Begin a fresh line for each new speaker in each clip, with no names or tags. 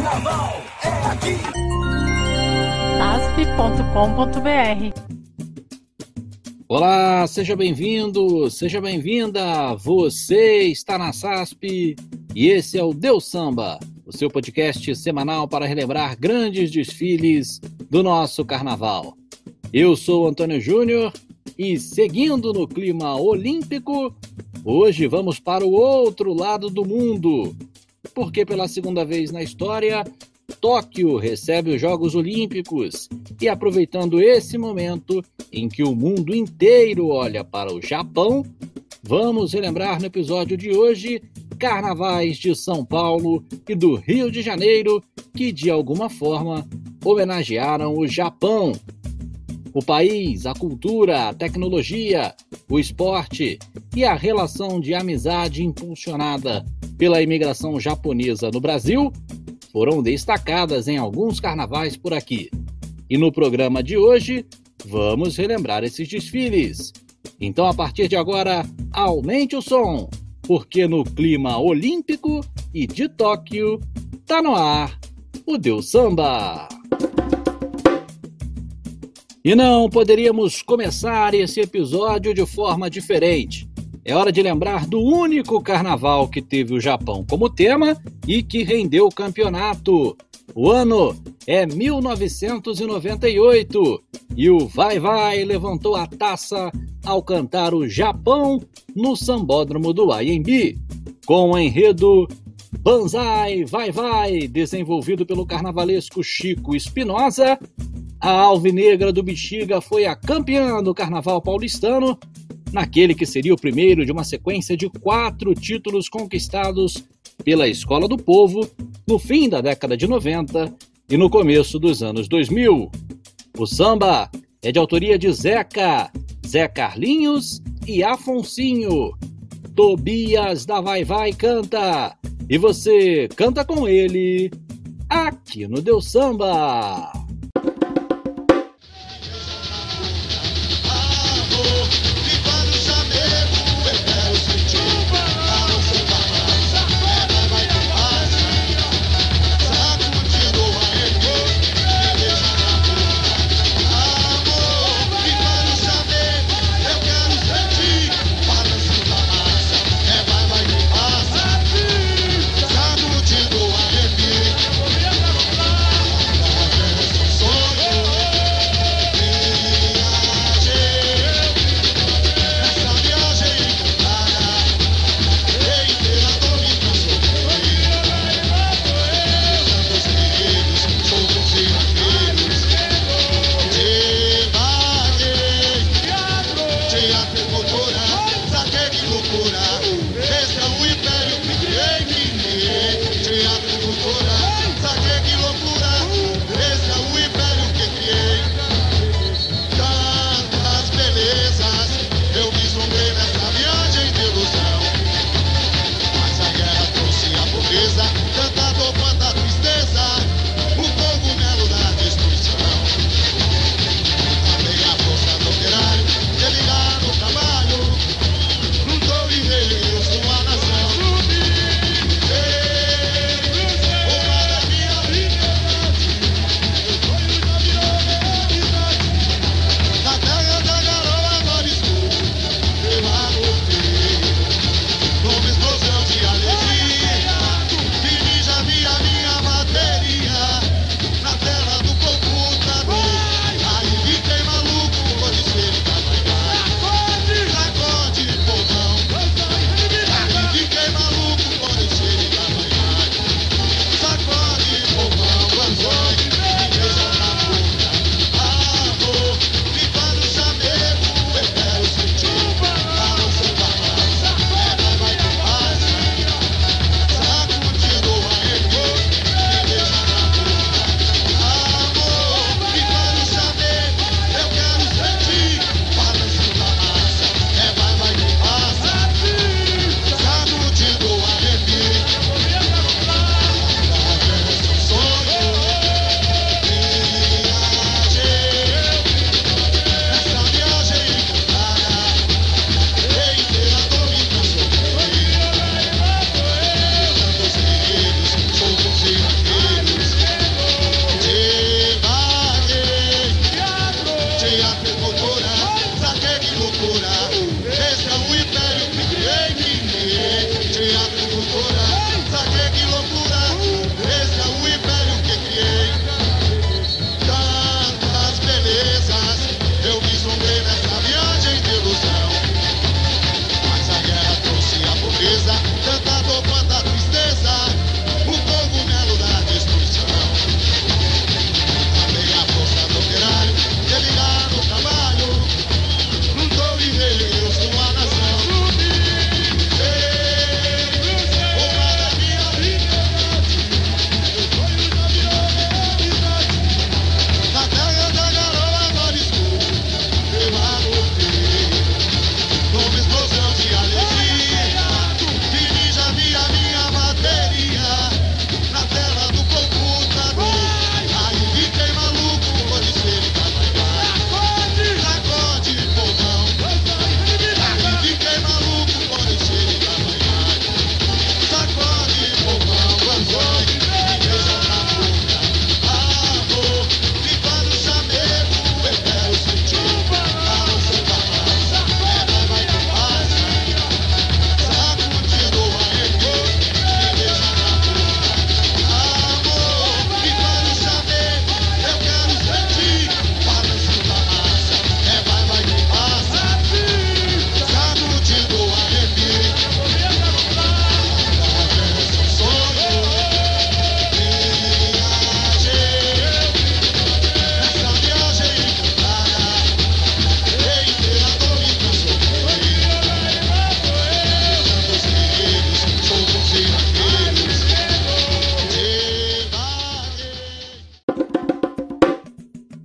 Carnaval é aqui.
asp.com.br
Olá, seja bem-vindo, seja bem-vinda. Você está na SASP e esse é o Deus Samba, o seu podcast semanal para relembrar grandes desfiles do nosso carnaval. Eu sou Antônio Júnior e seguindo no clima olímpico, hoje vamos para o outro lado do mundo, porque pela segunda vez na história, Tóquio recebe os Jogos Olímpicos e aproveitando esse momento em que o mundo inteiro olha para o Japão, vamos relembrar no episódio de hoje carnavais de São Paulo e do Rio de Janeiro que de alguma forma homenagearam o Japão. O país, a cultura, a tecnologia, o esporte e a relação de amizade impulsionada pela imigração japonesa no Brasil foram destacadas em alguns carnavais por aqui. E no programa de hoje, vamos relembrar esses desfiles. Então, a partir de agora, aumente o som, porque no clima olímpico e de Tóquio, tá no ar o Deus Samba. E não poderíamos começar esse episódio de forma diferente. É hora de lembrar do único carnaval que teve o Japão como tema e que rendeu o campeonato. O ano é 1998 e o Vai Vai levantou a taça ao cantar o Japão no sambódromo do IMB, com o enredo Banzai Vai Vai, desenvolvido pelo carnavalesco Chico Espinosa. A Alvinegra do Bexiga foi a campeã do carnaval paulistano naquele que seria o primeiro de uma sequência de quatro títulos conquistados pela Escola do Povo no fim da década de 90 e no começo dos anos 2000. O samba é de autoria de Zeca, Zé Carlinhos e Afonsinho. Tobias da Vai Vai canta e você canta com ele aqui no Deus Samba.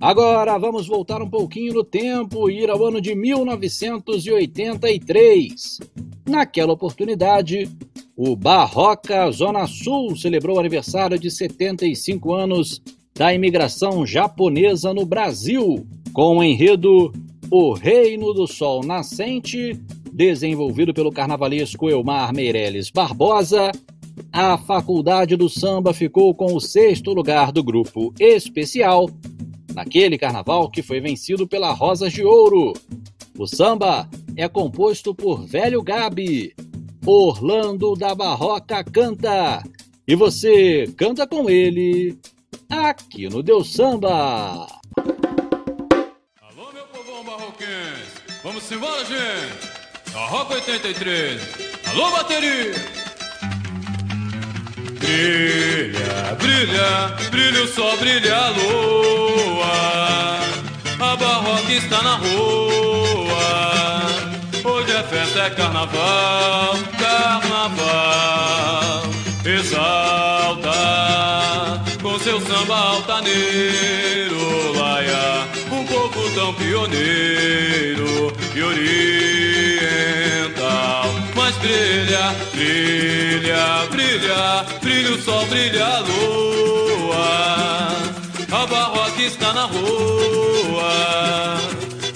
Agora vamos voltar um pouquinho no tempo e ir ao ano de 1983. Naquela oportunidade, o Barroca Zona Sul celebrou o aniversário de 75 anos da imigração japonesa no Brasil, com o enredo O Reino do Sol Nascente, desenvolvido pelo carnavalesco Elmar Meirelles Barbosa. A Faculdade do Samba ficou com o sexto lugar do grupo especial naquele carnaval que foi vencido pela Rosas de Ouro. O samba é composto por Velho Gabi. Orlando da Barroca canta. E você canta com ele aqui no Deus Samba.
Alô, meu povão barroquense. Vamos embora, gente. Barroca 83. Alô, bateria. Brilha, brilha, brilha o sol, brilha a lua. A barroca está na rua. Hoje é festa, é carnaval, carnaval. Exalta com seu samba altaneiro, laia. Um povo tão pioneiro. Mas brilha, brilha, brilha, brilha o sol, brilha a lua. A barroca está na rua.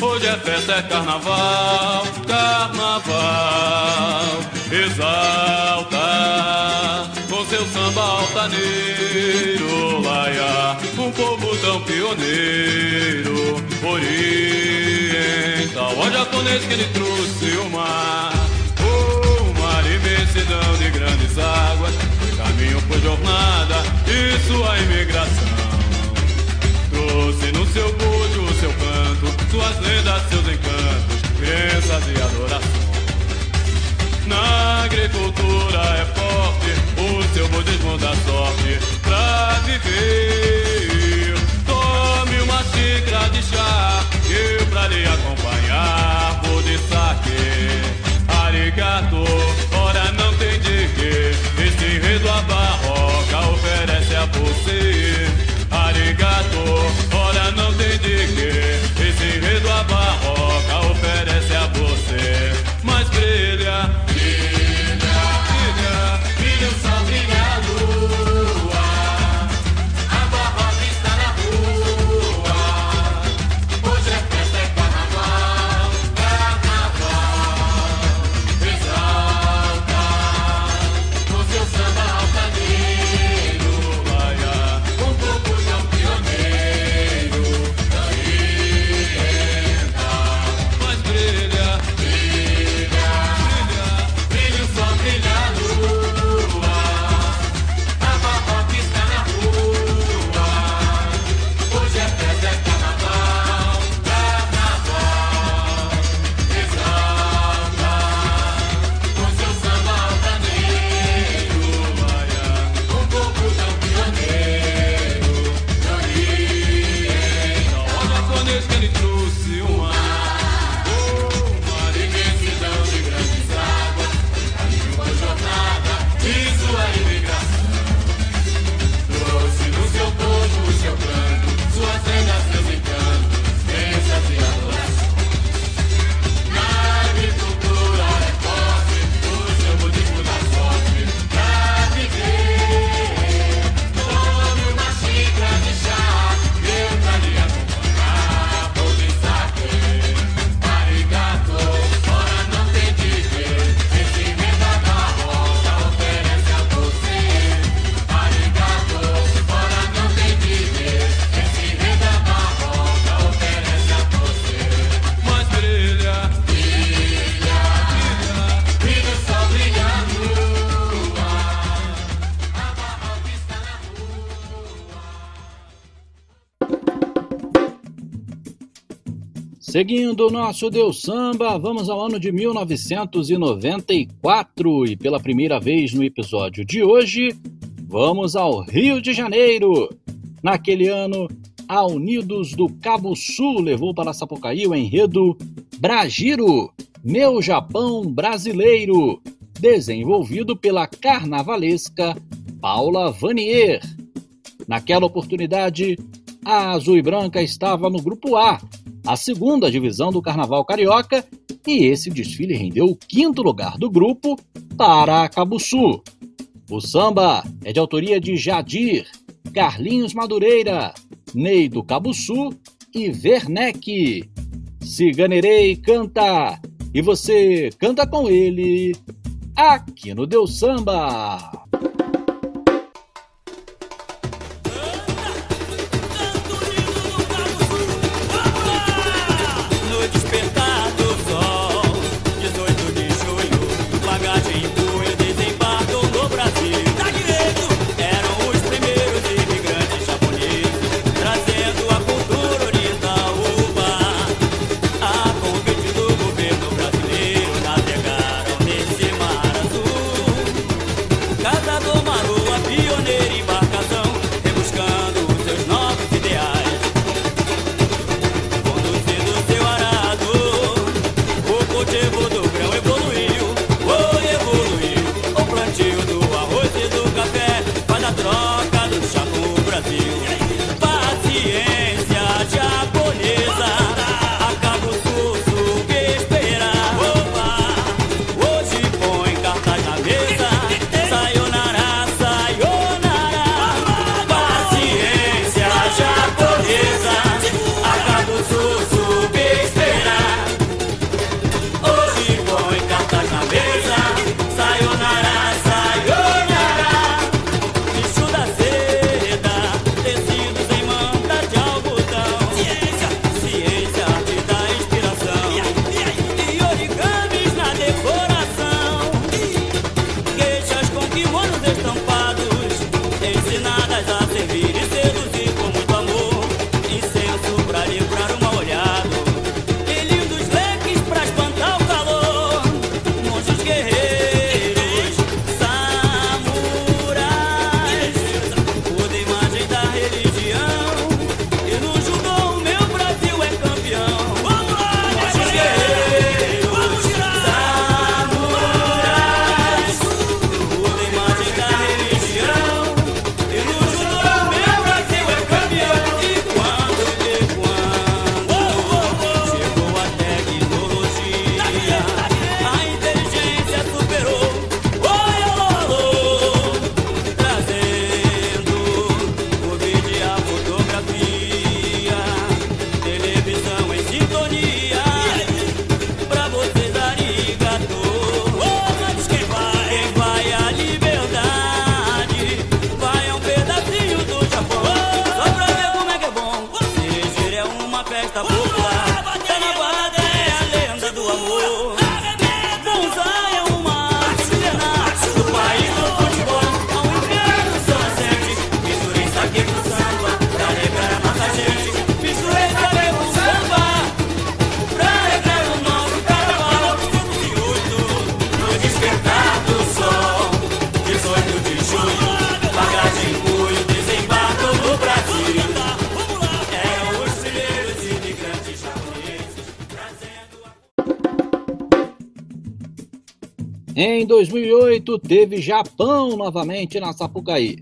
Hoje é festa, é carnaval, carnaval. Exalta com seu samba altaneiro, laia. Um povo tão pioneiro, oriental. Ó japonês que ele trouxe o mar. Jornada e sua imigração. Trouxe no seu bojo o seu canto, suas lendas, seus encantos, crenças e adoração. Na agricultura é forte,
Seguindo o nosso Deus Samba, vamos ao ano de 1994 e pela primeira vez no episódio de hoje, vamos ao Rio de Janeiro. Naquele ano, a Unidos do Cabo Sul levou para Sapucaí o enredo Bragiro, Meu Japão Brasileiro, desenvolvido pela carnavalesca Paula Vanier. Naquela oportunidade,
a Azul e Branca estava no Grupo A, a segunda divisão do Carnaval Carioca, e esse desfile rendeu o quinto lugar do grupo para Cabuçu. O samba é de autoria de Jadir, Carlinhos Madureira, Ney do Cabuçu e Werneck. Ciganerei canta e você canta com ele aqui no Deus Samba. Em 2008, teve Japão novamente na Sapucaí.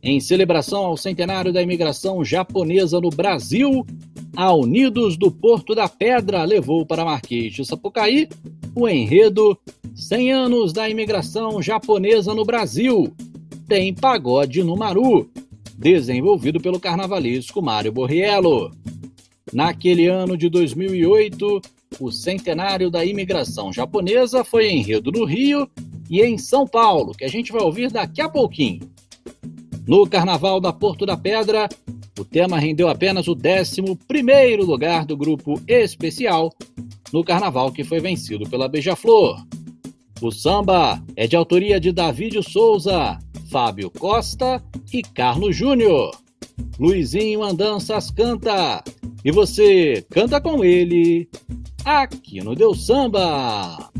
Em celebração ao centenário da imigração japonesa no Brasil, a Unidos do Porto da Pedra levou para Marquês de Sapucaí o enredo 100 anos da imigração japonesa no Brasil. Tem pagode no Maru, desenvolvido pelo carnavalesco Mário Borriello. Naquele ano de 2008, o centenário da imigração japonesa foi enredo no Rio e em São Paulo, que a gente vai ouvir daqui a pouquinho. No Carnaval da Porto da Pedra, o tema rendeu apenas o 11 lugar do grupo especial no carnaval que foi vencido pela Beija-Flor. O samba é de autoria de David Souza, Fábio Costa e Carlos Júnior. Luizinho Andanças canta e você canta com ele aqui no Deus Samba.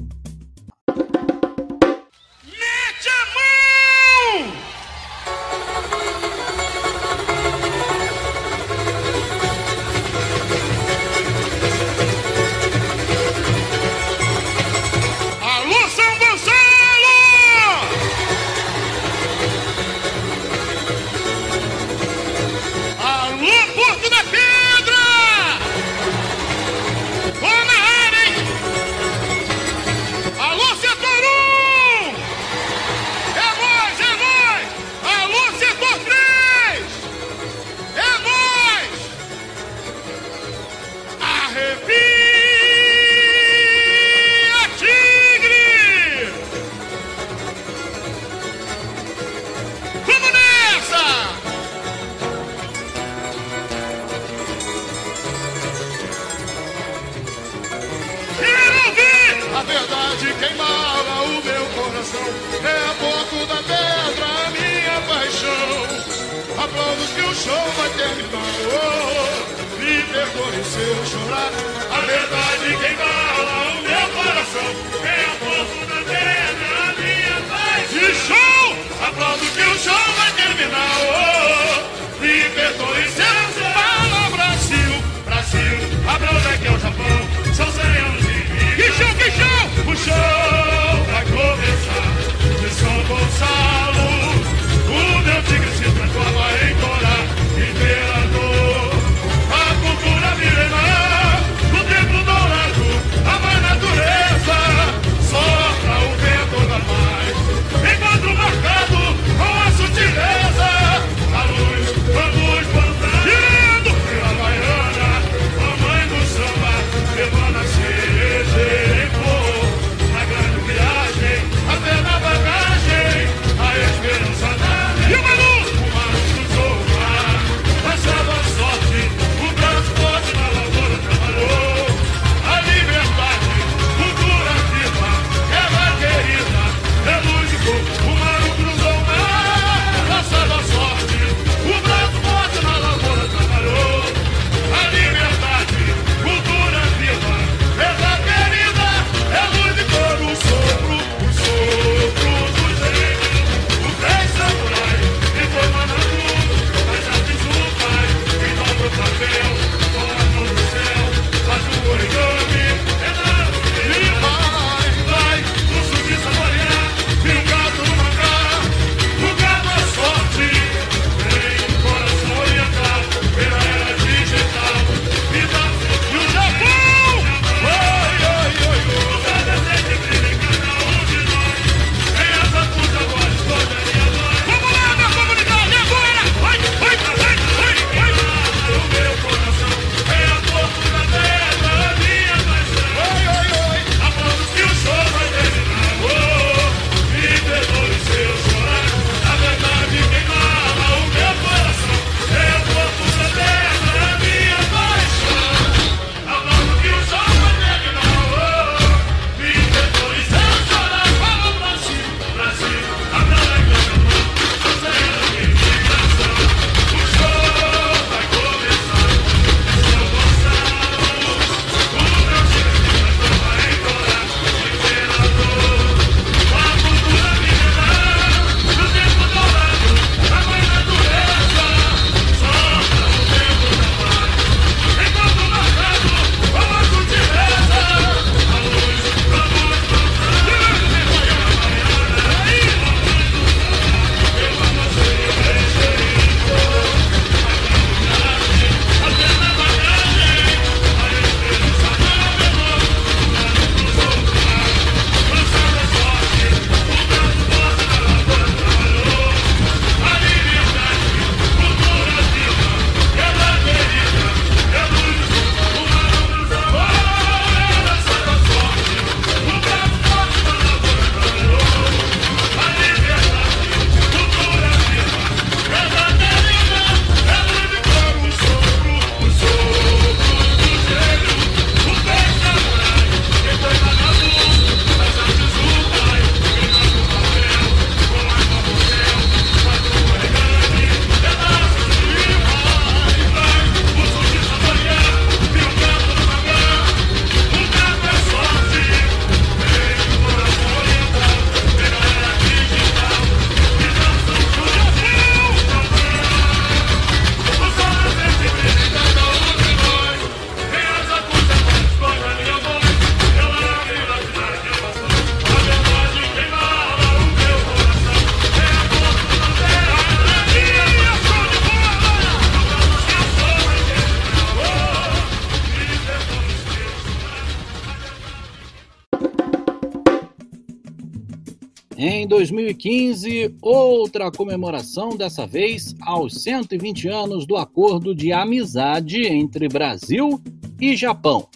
2015, outra comemoração, dessa vez aos 120 anos do Acordo de Amizade entre Brasil e Japão.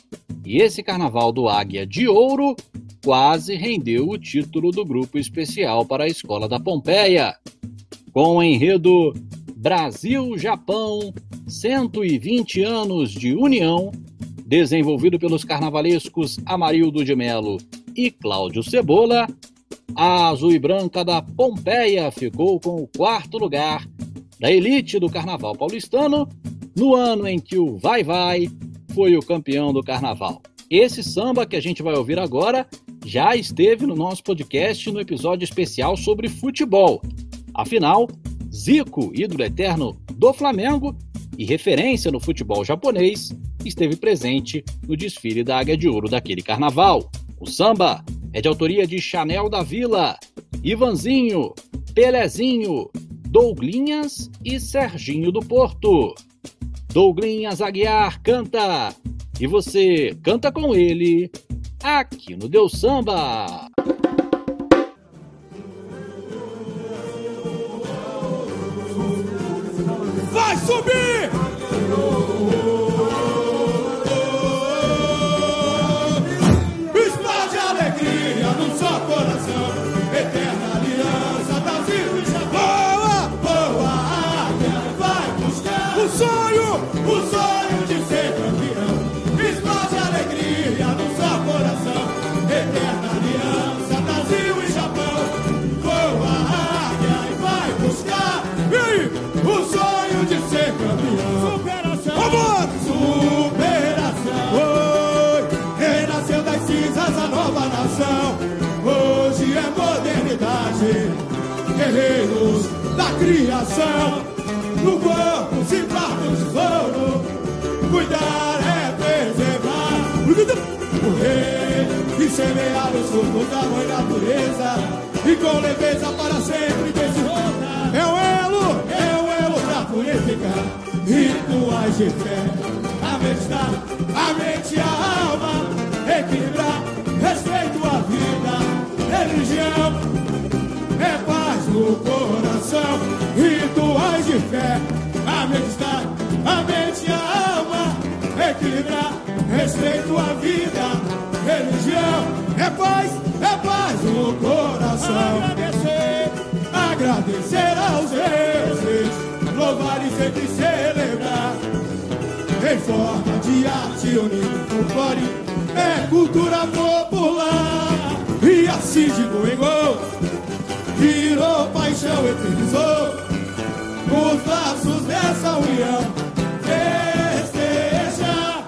E esse Carnaval do Águia de Ouro quase rendeu o título do grupo especial para a Escola da Pompeia. Com o enredo Brasil-Japão 120 anos de união, desenvolvido pelos carnavalescos Amarildo de Melo e Cláudio Cebola, a azul e branca da Pompeia ficou com o quarto lugar da elite do carnaval paulistano no ano em que o Vai Vai foi o campeão do carnaval. Esse samba que a gente vai ouvir agora já esteve no nosso podcast no episódio especial sobre futebol. Afinal, Zico, ídolo eterno do Flamengo e referência no futebol japonês, esteve presente no desfile da Águia de Ouro daquele carnaval. O samba é de autoria de Chanel da Vila, Ivanzinho, Pelezinho, Douglinhas e Serginho do Porto. Douglinhas Aguiar canta e você canta com ele aqui no Deus Samba.
Vai subir! Da criação. No corpo se guarda o tesouro. Cuidar é preservar. Morrer e semear os frutos da mãe natureza. E com leveza para sempre desfrutar. É o elo, é o elo pra purificar. Rituais de fé, a meditar, a mente e a alma. Equilibrar, respeito à vida, religião. É paz no coração, rituais de fé, a meditar, a mente e a alma. Equilibrar, respeito à vida, religião. É paz, é paz no coração. Agradecer, agradecer aos deuses, louvar e sempre celebrar. Em forma de arte unido folclore, é cultura popular. E assim de gol em gol, virou paixão, eternizou os laços dessa união. Festejar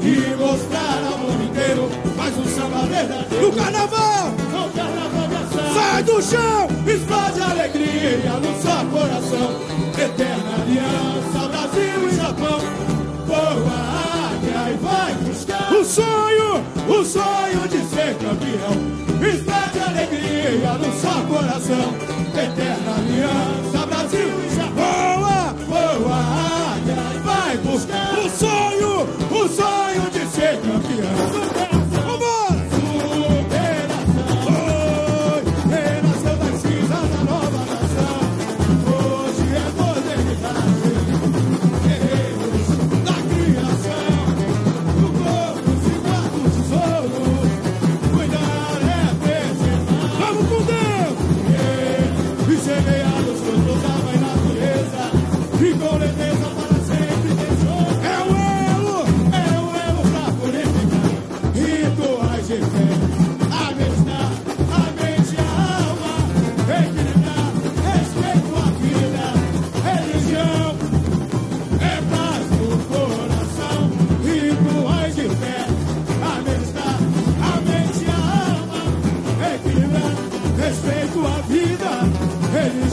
e mostrar ao mundo inteiro mais um samba verdadeiro. No carnaval! No carnaval de ação! Sai do chão! Explode alegria no seu coração. Eterna aliança, Brasil e Japão. Voa a águia e vai buscar o sonho, o sonho de ser campeão. Seu coração. Eterna aliança,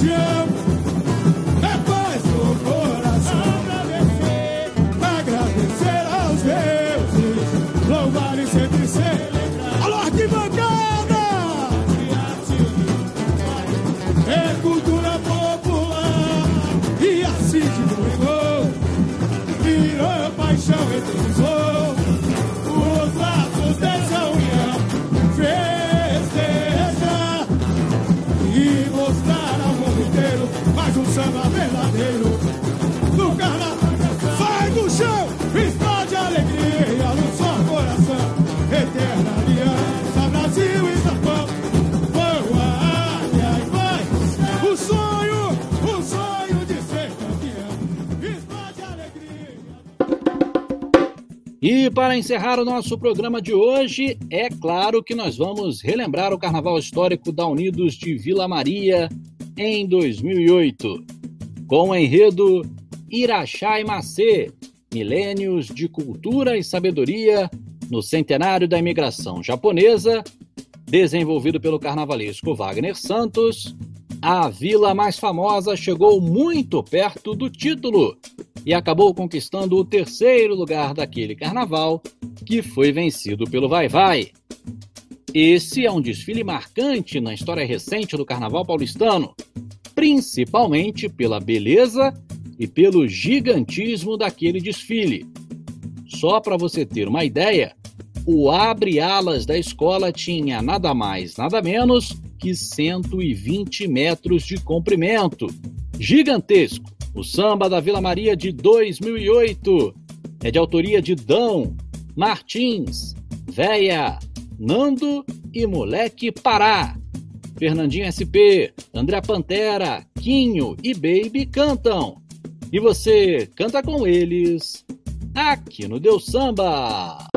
religião. E
para encerrar o nosso programa de hoje, é claro que nós vamos relembrar o Carnaval Histórico da Unidos de Vila Maria em 2008. com o enredo Irachá e Macê, Milênios de Cultura e Sabedoria no centenário da imigração japonesa, desenvolvido pelo carnavalesco Wagner Santos, a vila mais famosa chegou muito perto do título e acabou conquistando o terceiro lugar daquele carnaval, que foi vencido pelo Vai Vai. Esse é um desfile marcante na história recente do carnaval paulistano, principalmente pela beleza e pelo gigantismo daquele desfile. Só para você ter uma ideia, o abre-alas da escola tinha nada mais, nada menos que 120 metros de comprimento. Gigantesco! O samba da Vila Maria de 2008 é de autoria de Dão, Martins, Véia, Nando e Moleque Pará. Fernandinho SP, André Pantera, Quinho e Baby cantam. E você canta com eles aqui no Deus Samba.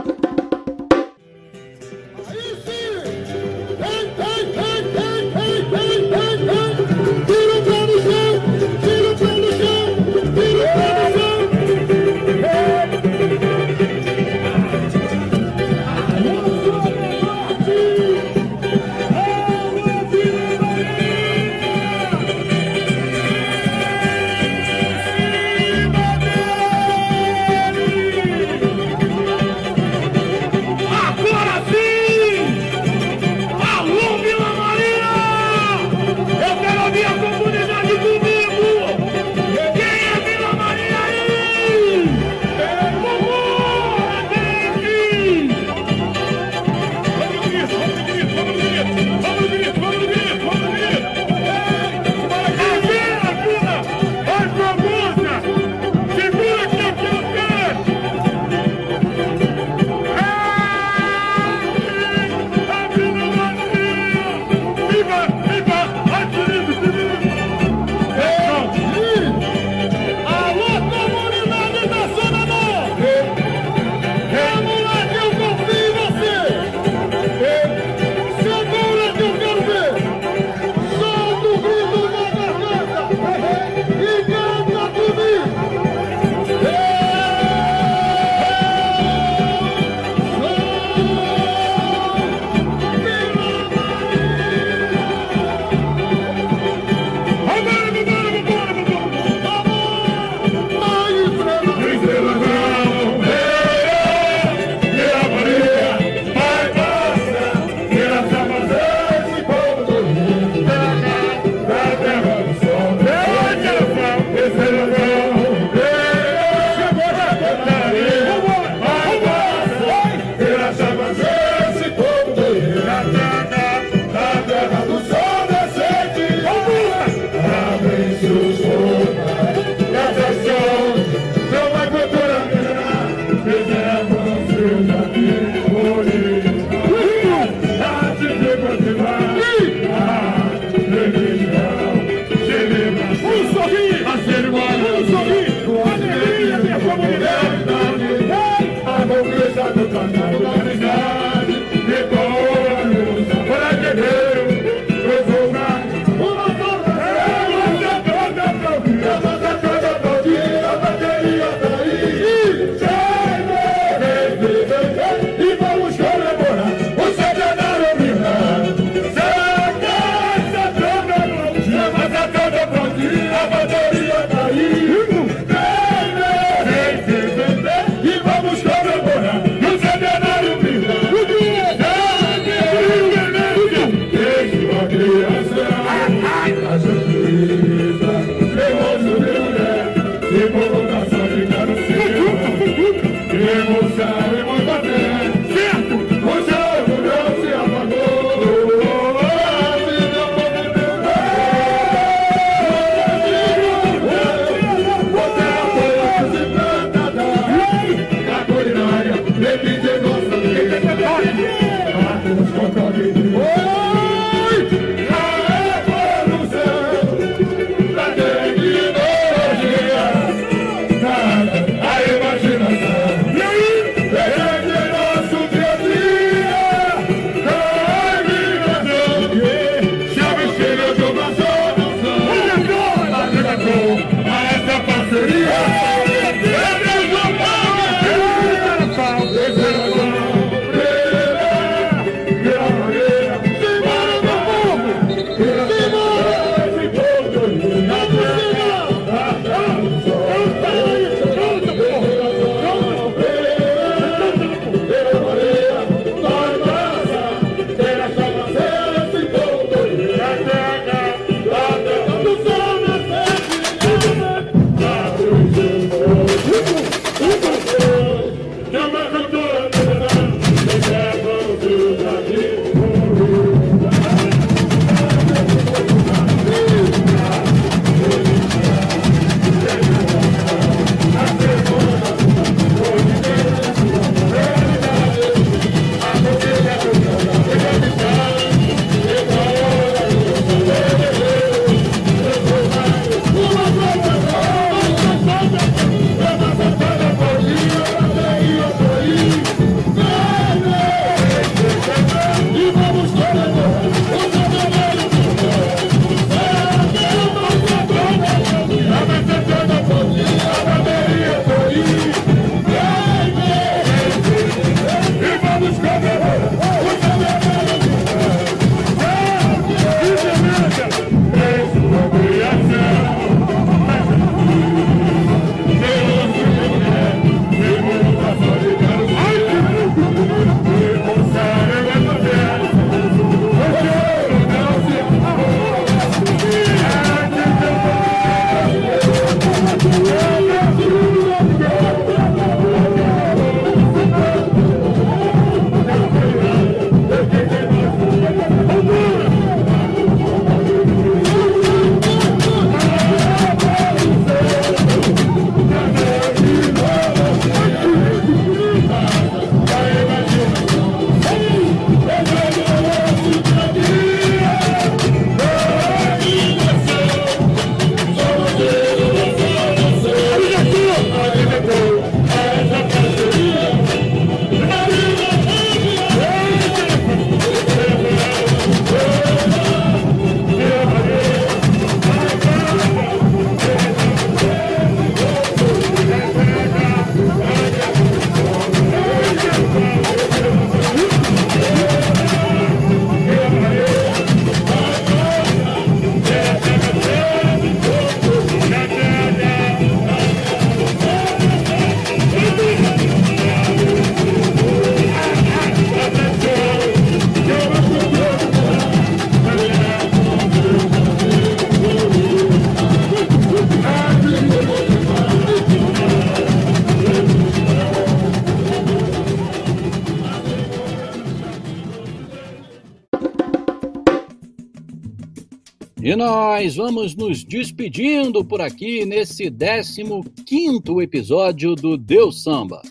E nós vamos nos despedindo por aqui nesse 15 episódio do Deus Samba.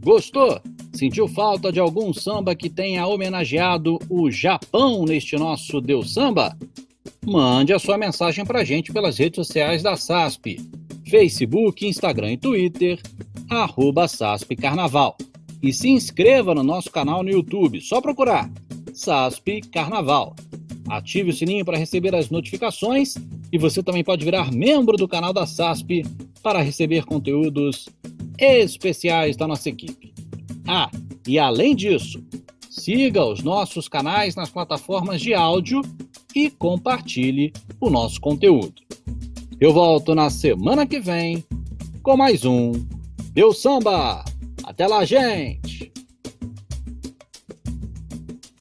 Gostou? Sentiu falta de algum samba que tenha homenageado o Japão neste nosso Deus Samba? Mande a sua mensagem para gente pelas redes sociais da SASP, Facebook, Instagram e Twitter, arroba SASP Carnaval. E se inscreva no nosso canal no YouTube, só procurar SASP Carnaval. Ative o sininho para receber as notificações e você também pode virar membro do canal da SASP para receber conteúdos especiais da nossa equipe. Ah, e além disso, siga os nossos canais nas plataformas de áudio e compartilhe o nosso conteúdo. Eu volto na semana que vem com mais um Deu Samba. Até lá, gente!